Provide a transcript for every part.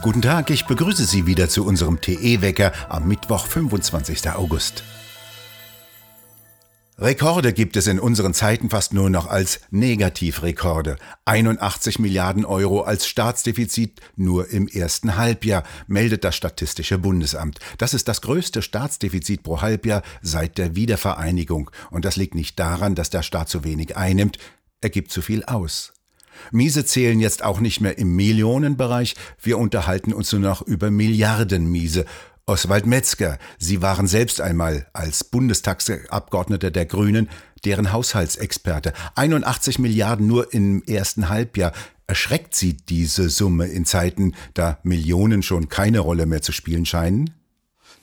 Guten Tag, ich begrüße Sie wieder zu unserem TE-Wecker am Mittwoch, 25. August. Rekorde gibt es in unseren Zeiten fast nur noch als Negativrekorde. 81 Milliarden Euro als Staatsdefizit nur im ersten Halbjahr, meldet das Statistische Bundesamt. Das ist das größte Staatsdefizit pro Halbjahr seit der Wiedervereinigung. Und das liegt nicht daran, dass der Staat zu wenig einnimmt, er gibt zu viel aus. Miese zählen jetzt auch nicht mehr im Millionenbereich, wir unterhalten uns nur noch über Milliardenmiese. Oswald Metzger, Sie waren selbst einmal als Bundestagsabgeordneter der Grünen deren Haushaltsexperte. 81 Milliarden nur im ersten Halbjahr. Erschreckt Sie diese Summe in Zeiten, da Millionen schon keine Rolle mehr zu spielen scheinen?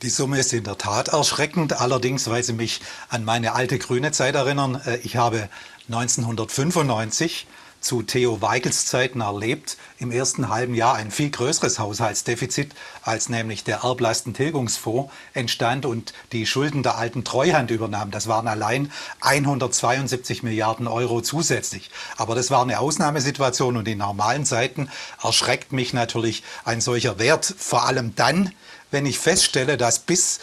Die Summe ist in der Tat erschreckend, allerdings, weil sie mich an meine alte grüne Zeit erinnern. Äh, ich habe 1995 zu Theo Weigels Zeiten erlebt, im ersten halben Jahr ein viel größeres Haushaltsdefizit, als nämlich der Erblastentilgungsfonds entstand und die Schulden der alten Treuhand übernahm. Das waren allein 172 Milliarden Euro zusätzlich. Aber das war eine Ausnahmesituation und in normalen Zeiten erschreckt mich natürlich ein solcher Wert, vor allem dann, wenn ich feststelle, dass bis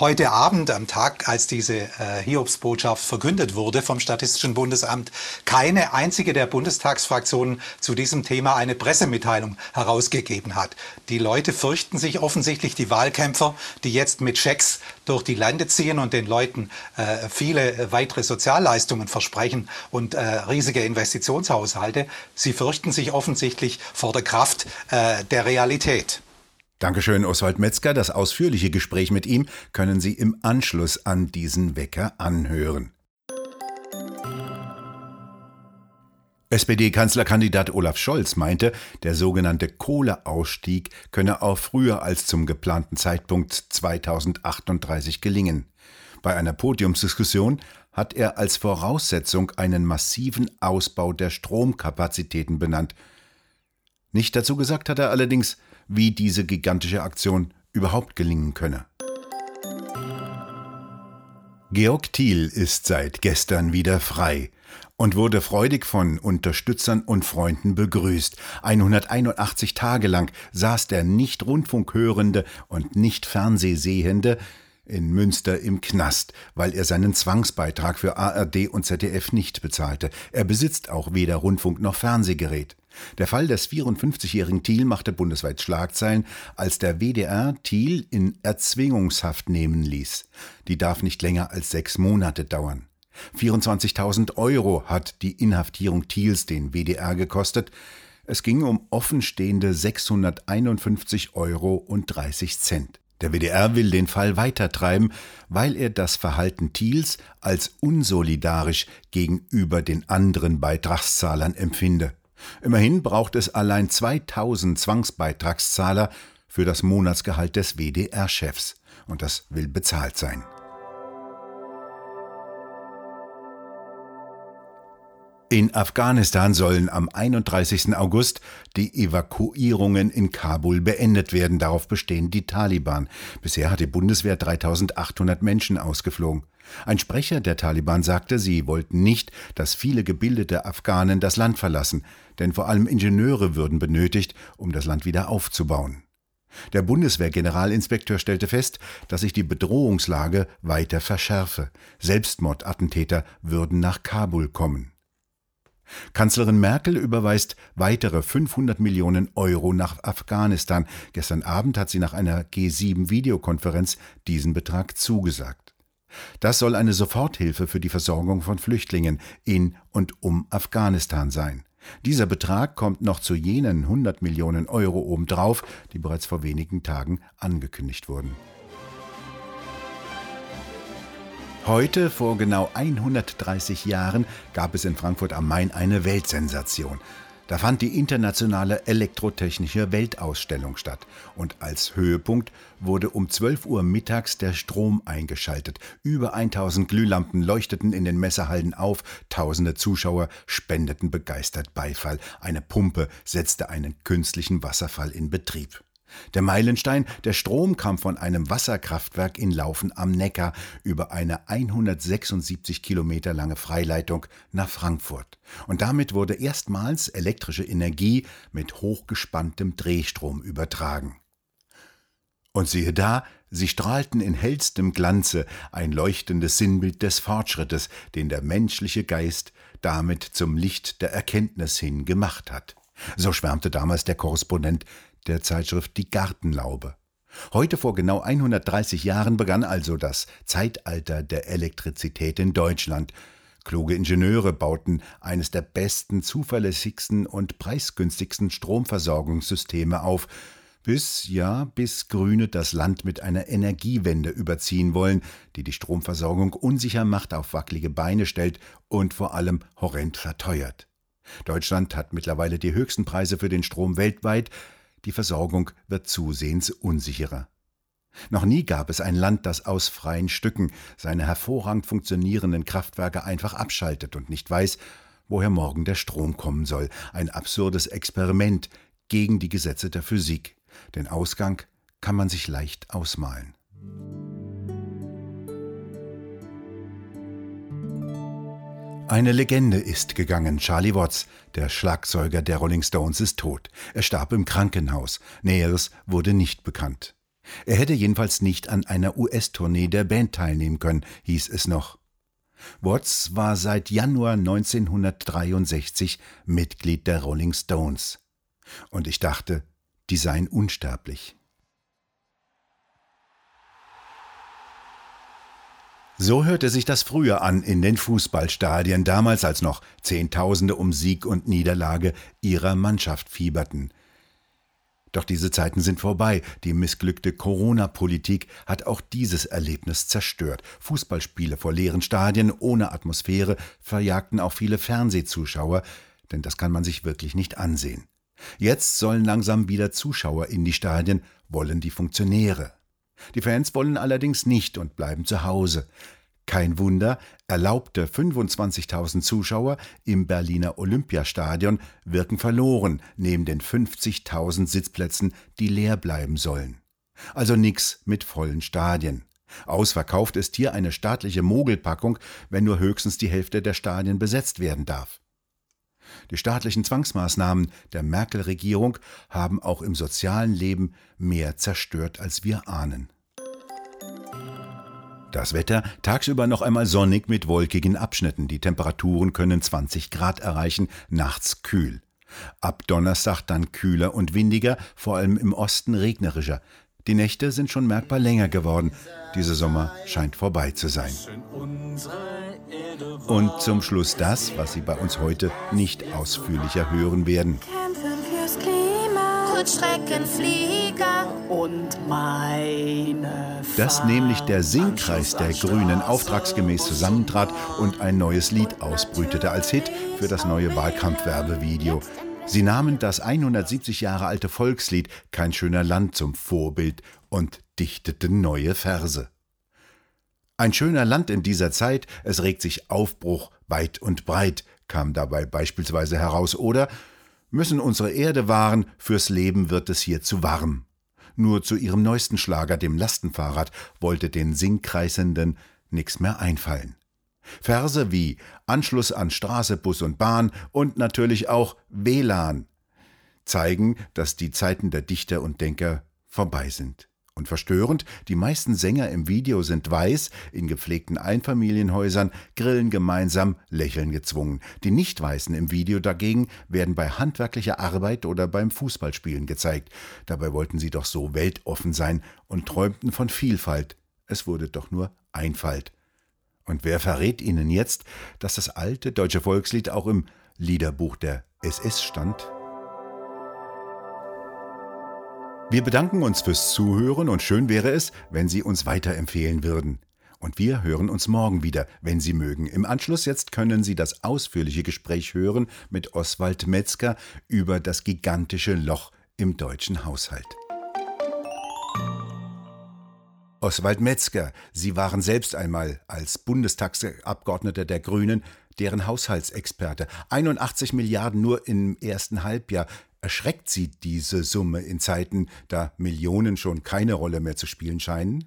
heute Abend am Tag, als diese äh, Hiobsbotschaft verkündet wurde vom Statistischen Bundesamt, keine einzige der Bundestagsfraktionen zu diesem Thema eine Pressemitteilung herausgegeben hat. Die Leute fürchten sich offensichtlich, die Wahlkämpfer, die jetzt mit Schecks durch die Lande ziehen und den Leuten äh, viele weitere Sozialleistungen versprechen und äh, riesige Investitionshaushalte, sie fürchten sich offensichtlich vor der Kraft äh, der Realität. Dankeschön, Oswald Metzger. Das ausführliche Gespräch mit ihm können Sie im Anschluss an diesen Wecker anhören. SPD-Kanzlerkandidat Olaf Scholz meinte, der sogenannte Kohleausstieg könne auch früher als zum geplanten Zeitpunkt 2038 gelingen. Bei einer Podiumsdiskussion hat er als Voraussetzung einen massiven Ausbau der Stromkapazitäten benannt. Nicht dazu gesagt hat er allerdings, wie diese gigantische Aktion überhaupt gelingen könne. Georg Thiel ist seit gestern wieder frei und wurde freudig von Unterstützern und Freunden begrüßt. 181 Tage lang saß der nicht Rundfunkhörende und nicht Fernsehsehende in Münster im Knast, weil er seinen Zwangsbeitrag für ARD und ZDF nicht bezahlte. Er besitzt auch weder Rundfunk noch Fernsehgerät. Der Fall des 54-jährigen Thiel machte bundesweit Schlagzeilen, als der WDR Thiel in Erzwingungshaft nehmen ließ. Die darf nicht länger als sechs Monate dauern. 24.000 Euro hat die Inhaftierung Thiels den WDR gekostet. Es ging um offenstehende 651 Euro und 30 Cent. Der WDR will den Fall weitertreiben, weil er das Verhalten Thiels als unsolidarisch gegenüber den anderen Beitragszahlern empfinde. Immerhin braucht es allein 2000 Zwangsbeitragszahler für das Monatsgehalt des WDR-Chefs. Und das will bezahlt sein. In Afghanistan sollen am 31. August die Evakuierungen in Kabul beendet werden. Darauf bestehen die Taliban. Bisher hat die Bundeswehr 3800 Menschen ausgeflogen. Ein Sprecher der Taliban sagte, sie wollten nicht, dass viele gebildete Afghanen das Land verlassen, denn vor allem Ingenieure würden benötigt, um das Land wieder aufzubauen. Der Bundeswehrgeneralinspekteur stellte fest, dass sich die Bedrohungslage weiter verschärfe. Selbstmordattentäter würden nach Kabul kommen. Kanzlerin Merkel überweist weitere 500 Millionen Euro nach Afghanistan. Gestern Abend hat sie nach einer G7-Videokonferenz diesen Betrag zugesagt. Das soll eine Soforthilfe für die Versorgung von Flüchtlingen in und um Afghanistan sein. Dieser Betrag kommt noch zu jenen 100 Millionen Euro obendrauf, die bereits vor wenigen Tagen angekündigt wurden. Heute, vor genau 130 Jahren, gab es in Frankfurt am Main eine Weltsensation. Da fand die internationale elektrotechnische Weltausstellung statt und als Höhepunkt wurde um 12 Uhr mittags der Strom eingeschaltet. Über 1000 Glühlampen leuchteten in den Messehallen auf, tausende Zuschauer spendeten begeistert Beifall. Eine Pumpe setzte einen künstlichen Wasserfall in Betrieb. Der Meilenstein, der Strom kam von einem Wasserkraftwerk in Laufen am Neckar über eine 176 Kilometer lange Freileitung nach Frankfurt. Und damit wurde erstmals elektrische Energie mit hochgespanntem Drehstrom übertragen. Und siehe da, sie strahlten in hellstem Glanze ein leuchtendes Sinnbild des Fortschrittes, den der menschliche Geist damit zum Licht der Erkenntnis hin gemacht hat. So schwärmte damals der Korrespondent der Zeitschrift Die Gartenlaube. Heute vor genau 130 Jahren begann also das Zeitalter der Elektrizität in Deutschland. Kluge Ingenieure bauten eines der besten, zuverlässigsten und preisgünstigsten Stromversorgungssysteme auf, bis, ja, bis Grüne das Land mit einer Energiewende überziehen wollen, die die Stromversorgung unsicher macht, auf wackelige Beine stellt und vor allem horrend verteuert. Deutschland hat mittlerweile die höchsten Preise für den Strom weltweit, die Versorgung wird zusehends unsicherer. Noch nie gab es ein Land, das aus freien Stücken seine hervorragend funktionierenden Kraftwerke einfach abschaltet und nicht weiß, woher morgen der Strom kommen soll. Ein absurdes Experiment gegen die Gesetze der Physik. Den Ausgang kann man sich leicht ausmalen. Eine Legende ist gegangen. Charlie Watts, der Schlagzeuger der Rolling Stones, ist tot. Er starb im Krankenhaus. Näheres wurde nicht bekannt. Er hätte jedenfalls nicht an einer US-Tournee der Band teilnehmen können, hieß es noch. Watts war seit Januar 1963 Mitglied der Rolling Stones. Und ich dachte, die seien unsterblich. So hörte sich das früher an in den Fußballstadien, damals als noch Zehntausende um Sieg und Niederlage ihrer Mannschaft fieberten. Doch diese Zeiten sind vorbei. Die missglückte Corona-Politik hat auch dieses Erlebnis zerstört. Fußballspiele vor leeren Stadien ohne Atmosphäre verjagten auch viele Fernsehzuschauer, denn das kann man sich wirklich nicht ansehen. Jetzt sollen langsam wieder Zuschauer in die Stadien, wollen die Funktionäre. Die Fans wollen allerdings nicht und bleiben zu Hause. Kein Wunder, erlaubte 25.000 Zuschauer im Berliner Olympiastadion wirken verloren neben den 50.000 Sitzplätzen, die leer bleiben sollen. Also nix mit vollen Stadien. Ausverkauft ist hier eine staatliche Mogelpackung, wenn nur höchstens die Hälfte der Stadien besetzt werden darf. Die staatlichen Zwangsmaßnahmen der Merkel-Regierung haben auch im sozialen Leben mehr zerstört, als wir ahnen. Das Wetter tagsüber noch einmal sonnig mit wolkigen Abschnitten. Die Temperaturen können 20 Grad erreichen, nachts kühl. Ab Donnerstag dann kühler und windiger, vor allem im Osten regnerischer. Die Nächte sind schon merkbar länger geworden. Dieser Sommer scheint vorbei zu sein. Und zum Schluss das, was Sie bei uns heute nicht ausführlicher hören werden. Kämpfen fürs Klima, Kurzstreckenflieger und meine Dass nämlich der Singkreis der Grünen auftragsgemäß zusammentrat und ein neues Lied ausbrütete als Hit für das neue Wahlkampfwerbevideo. Sie nahmen das 170 Jahre alte Volkslied Kein schöner Land zum Vorbild und dichteten neue Verse. Ein schöner Land in dieser Zeit, es regt sich Aufbruch weit und breit, kam dabei beispielsweise heraus, oder müssen unsere Erde wahren, fürs Leben wird es hier zu warm. Nur zu ihrem neuesten Schlager, dem Lastenfahrrad, wollte den Singkreisenden nix mehr einfallen. Verse wie Anschluss an Straße, Bus und Bahn und natürlich auch WLAN zeigen, dass die Zeiten der Dichter und Denker vorbei sind. Und verstörend, die meisten Sänger im Video sind weiß, in gepflegten Einfamilienhäusern, grillen gemeinsam, lächeln gezwungen. Die Nicht-Weißen im Video dagegen werden bei handwerklicher Arbeit oder beim Fußballspielen gezeigt. Dabei wollten sie doch so weltoffen sein und träumten von Vielfalt. Es wurde doch nur Einfalt. Und wer verrät Ihnen jetzt, dass das alte deutsche Volkslied auch im Liederbuch der SS stand? Wir bedanken uns fürs Zuhören und schön wäre es, wenn Sie uns weiterempfehlen würden. Und wir hören uns morgen wieder, wenn Sie mögen. Im Anschluss jetzt können Sie das ausführliche Gespräch hören mit Oswald Metzger über das gigantische Loch im deutschen Haushalt. Oswald Metzger, Sie waren selbst einmal als Bundestagsabgeordneter der Grünen deren Haushaltsexperte. 81 Milliarden nur im ersten Halbjahr. Erschreckt Sie diese Summe in Zeiten, da Millionen schon keine Rolle mehr zu spielen scheinen?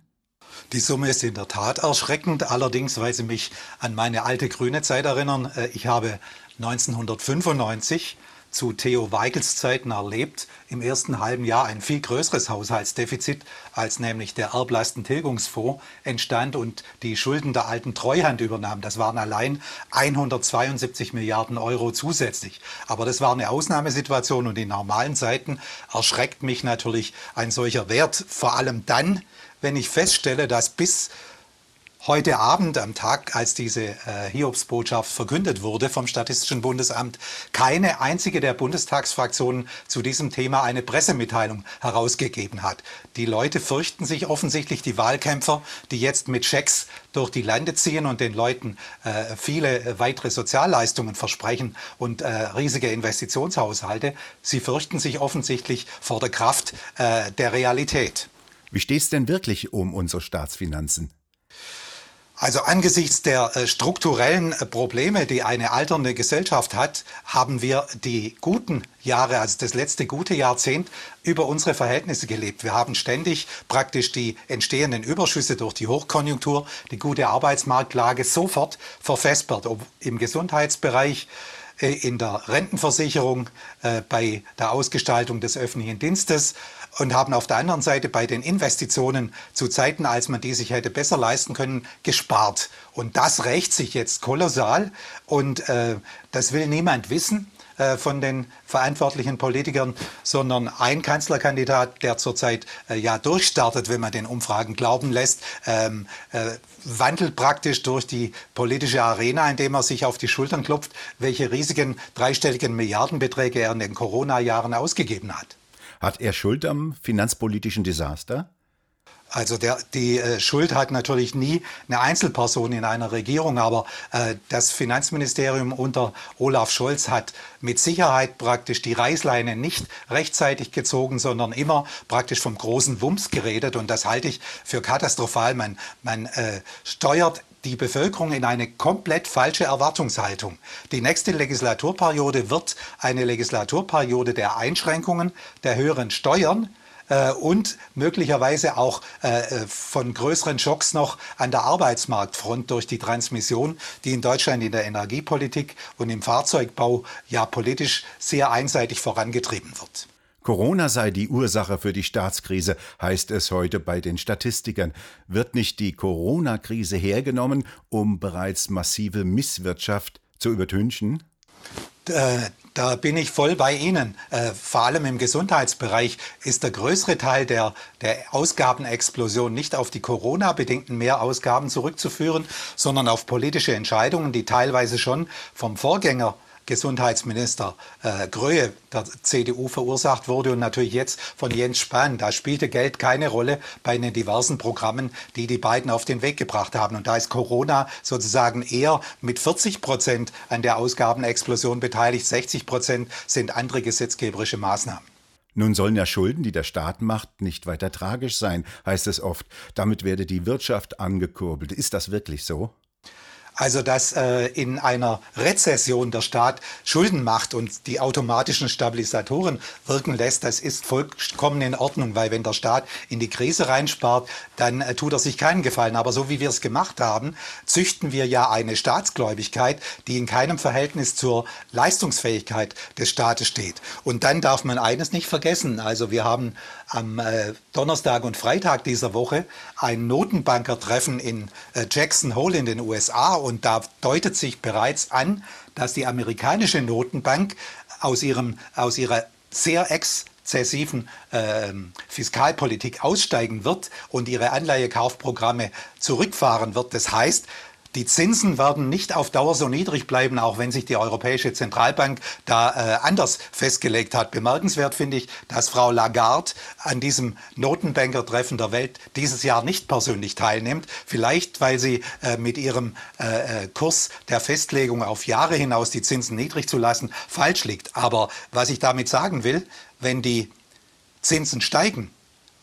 Die Summe ist in der Tat erschreckend, allerdings, weil sie mich an meine alte grüne Zeit erinnern. Äh, ich habe 1995 zu Theo Weigels Zeiten erlebt, im ersten halben Jahr ein viel größeres Haushaltsdefizit, als nämlich der Erblastentilgungsfonds entstand und die Schulden der alten Treuhand übernahm. Das waren allein 172 Milliarden Euro zusätzlich. Aber das war eine Ausnahmesituation und in normalen Zeiten erschreckt mich natürlich ein solcher Wert, vor allem dann, wenn ich feststelle, dass bis heute Abend am Tag, als diese äh, Hiobsbotschaft verkündet wurde vom Statistischen Bundesamt, keine einzige der Bundestagsfraktionen zu diesem Thema eine Pressemitteilung herausgegeben hat. Die Leute fürchten sich offensichtlich, die Wahlkämpfer, die jetzt mit Schecks durch die Lande ziehen und den Leuten äh, viele weitere Sozialleistungen versprechen und äh, riesige Investitionshaushalte, sie fürchten sich offensichtlich vor der Kraft äh, der Realität. Wie steht es denn wirklich um unsere Staatsfinanzen? Also angesichts der äh, strukturellen äh, Probleme, die eine alternde Gesellschaft hat, haben wir die guten Jahre, also das letzte gute Jahrzehnt, über unsere Verhältnisse gelebt. Wir haben ständig praktisch die entstehenden Überschüsse durch die Hochkonjunktur, die gute Arbeitsmarktlage sofort verfespert, ob im Gesundheitsbereich, in der Rentenversicherung, bei der Ausgestaltung des öffentlichen Dienstes und haben auf der anderen Seite bei den Investitionen zu Zeiten, als man die sich hätte besser leisten können, gespart. Und das rächt sich jetzt kolossal und äh, das will niemand wissen äh, von den verantwortlichen Politikern, sondern ein Kanzlerkandidat, der zurzeit äh, ja durchstartet, wenn man den Umfragen glauben lässt, ähm, äh, wandelt praktisch durch die politische Arena, indem er sich auf die Schultern klopft, welche riesigen dreistelligen Milliardenbeträge er in den Corona-Jahren ausgegeben hat. Hat er Schuld am finanzpolitischen Desaster? Also der, die äh, Schuld hat natürlich nie eine Einzelperson in einer Regierung, aber äh, das Finanzministerium unter Olaf Scholz hat mit Sicherheit praktisch die Reißleine nicht rechtzeitig gezogen, sondern immer praktisch vom großen Wumms geredet und das halte ich für katastrophal. Man, man äh, steuert die Bevölkerung in eine komplett falsche Erwartungshaltung. Die nächste Legislaturperiode wird eine Legislaturperiode der Einschränkungen, der höheren Steuern, äh, und möglicherweise auch äh, von größeren Schocks noch an der Arbeitsmarktfront durch die Transmission, die in Deutschland in der Energiepolitik und im Fahrzeugbau ja politisch sehr einseitig vorangetrieben wird. Corona sei die Ursache für die Staatskrise, heißt es heute bei den Statistikern. Wird nicht die Corona-Krise hergenommen, um bereits massive Misswirtschaft zu übertünchen? Äh, da bin ich voll bei Ihnen. Äh, vor allem im Gesundheitsbereich ist der größere Teil der, der Ausgabenexplosion nicht auf die Corona-bedingten Mehrausgaben zurückzuführen, sondern auf politische Entscheidungen, die teilweise schon vom Vorgänger Gesundheitsminister äh, Gröhe der CDU verursacht wurde und natürlich jetzt von Jens Spahn. Da spielte Geld keine Rolle bei den diversen Programmen, die die beiden auf den Weg gebracht haben. Und da ist Corona sozusagen eher mit 40 Prozent an der Ausgabenexplosion beteiligt. 60 Prozent sind andere gesetzgeberische Maßnahmen. Nun sollen ja Schulden, die der Staat macht, nicht weiter tragisch sein, heißt es oft. Damit werde die Wirtschaft angekurbelt. Ist das wirklich so? Also dass äh, in einer Rezession der Staat Schulden macht und die automatischen Stabilisatoren wirken lässt, das ist vollkommen in Ordnung, weil wenn der Staat in die Krise reinspart, dann äh, tut er sich keinen Gefallen. Aber so wie wir es gemacht haben, züchten wir ja eine Staatsgläubigkeit, die in keinem Verhältnis zur Leistungsfähigkeit des Staates steht. Und dann darf man eines nicht vergessen. Also wir haben am äh, Donnerstag und Freitag dieser Woche ein Notenbankertreffen in äh, Jackson Hole in den USA und da deutet sich bereits an, dass die amerikanische Notenbank aus, ihrem, aus ihrer sehr exzessiven äh, Fiskalpolitik aussteigen wird und ihre Anleihekaufprogramme zurückfahren wird. Das heißt, die Zinsen werden nicht auf Dauer so niedrig bleiben, auch wenn sich die Europäische Zentralbank da äh, anders festgelegt hat. Bemerkenswert finde ich, dass Frau Lagarde an diesem Notenbankertreffen der Welt dieses Jahr nicht persönlich teilnimmt. Vielleicht, weil sie äh, mit ihrem äh, äh Kurs der Festlegung auf Jahre hinaus die Zinsen niedrig zu lassen falsch liegt. Aber was ich damit sagen will, wenn die Zinsen steigen,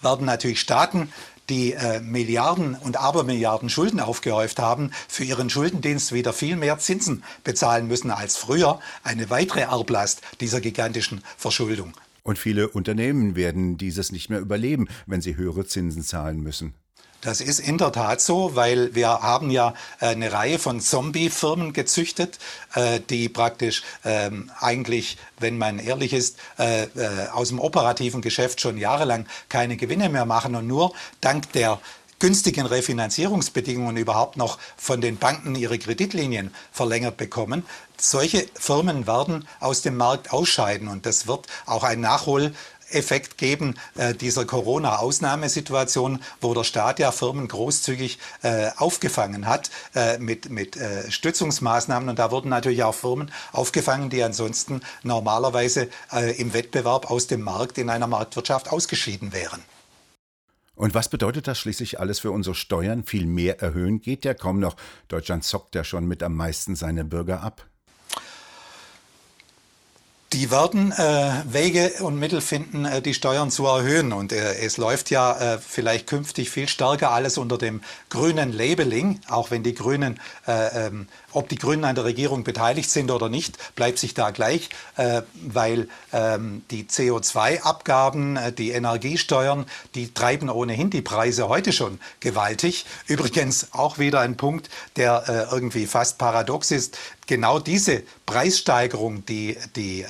werden natürlich Staaten die äh, Milliarden und Abermilliarden Schulden aufgehäuft haben, für ihren Schuldendienst wieder viel mehr Zinsen bezahlen müssen als früher. Eine weitere Erblast dieser gigantischen Verschuldung. Und viele Unternehmen werden dieses nicht mehr überleben, wenn sie höhere Zinsen zahlen müssen. Das ist in der Tat so, weil wir haben ja äh, eine Reihe von Zombie-Firmen gezüchtet, äh, die praktisch ähm, eigentlich, wenn man ehrlich ist, äh, aus dem operativen Geschäft schon jahrelang keine Gewinne mehr machen und nur dank der günstigen Refinanzierungsbedingungen überhaupt noch von den Banken ihre Kreditlinien verlängert bekommen. Solche Firmen werden aus dem Markt ausscheiden und das wird auch ein Nachhol Effekt geben äh, dieser Corona-Ausnahmesituation, wo der Staat ja Firmen großzügig äh, aufgefangen hat äh, mit, mit äh, Stützungsmaßnahmen. Und da wurden natürlich auch Firmen aufgefangen, die ansonsten normalerweise äh, im Wettbewerb aus dem Markt in einer Marktwirtschaft ausgeschieden wären. Und was bedeutet das schließlich alles für unsere Steuern? Viel mehr erhöhen geht ja kaum noch. Deutschland zockt ja schon mit am meisten seine Bürger ab. Die werden äh, Wege und Mittel finden, äh, die Steuern zu erhöhen. Und äh, es läuft ja äh, vielleicht künftig viel stärker alles unter dem grünen Labeling, auch wenn die Grünen, äh, ähm, ob die Grünen an der Regierung beteiligt sind oder nicht, bleibt sich da gleich, äh, weil ähm, die CO2-Abgaben, die Energiesteuern, die treiben ohnehin die Preise heute schon gewaltig. Übrigens auch wieder ein Punkt, der irgendwie fast paradox ist genau diese Preissteigerung, die die äh,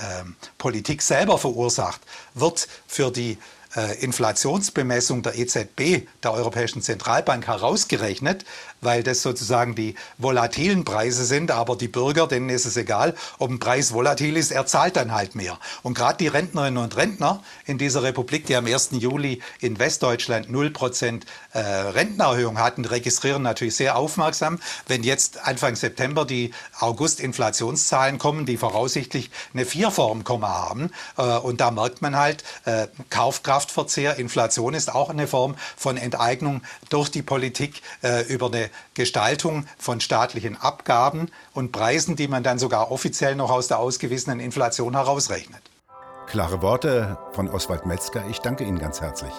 Politik selber verursacht, wird für die äh, Inflationsbemessung der EZB, der Europäischen Zentralbank, herausgerechnet, weil das sozusagen die volatilen Preise sind, aber die Bürger, denen ist es egal, ob ein Preis volatil ist, er zahlt dann halt mehr. Und gerade die Rentnerinnen und Rentner in dieser Republik, die am 1. Juli in Westdeutschland 0% äh, Rentenerhöhung hatten, registrieren natürlich sehr aufmerksam, wenn jetzt Anfang September die August-Inflationszahlen kommen, die voraussichtlich eine Vierformkomma haben. Äh, und da merkt man halt, äh, Kaufkraftverzehr, Inflation ist auch eine Form von Enteignung durch die Politik über Gestaltung von staatlichen Abgaben und Preisen, die man dann sogar offiziell noch aus der ausgewiesenen Inflation herausrechnet. Klare Worte von Oswald Metzger. Ich danke Ihnen ganz herzlich.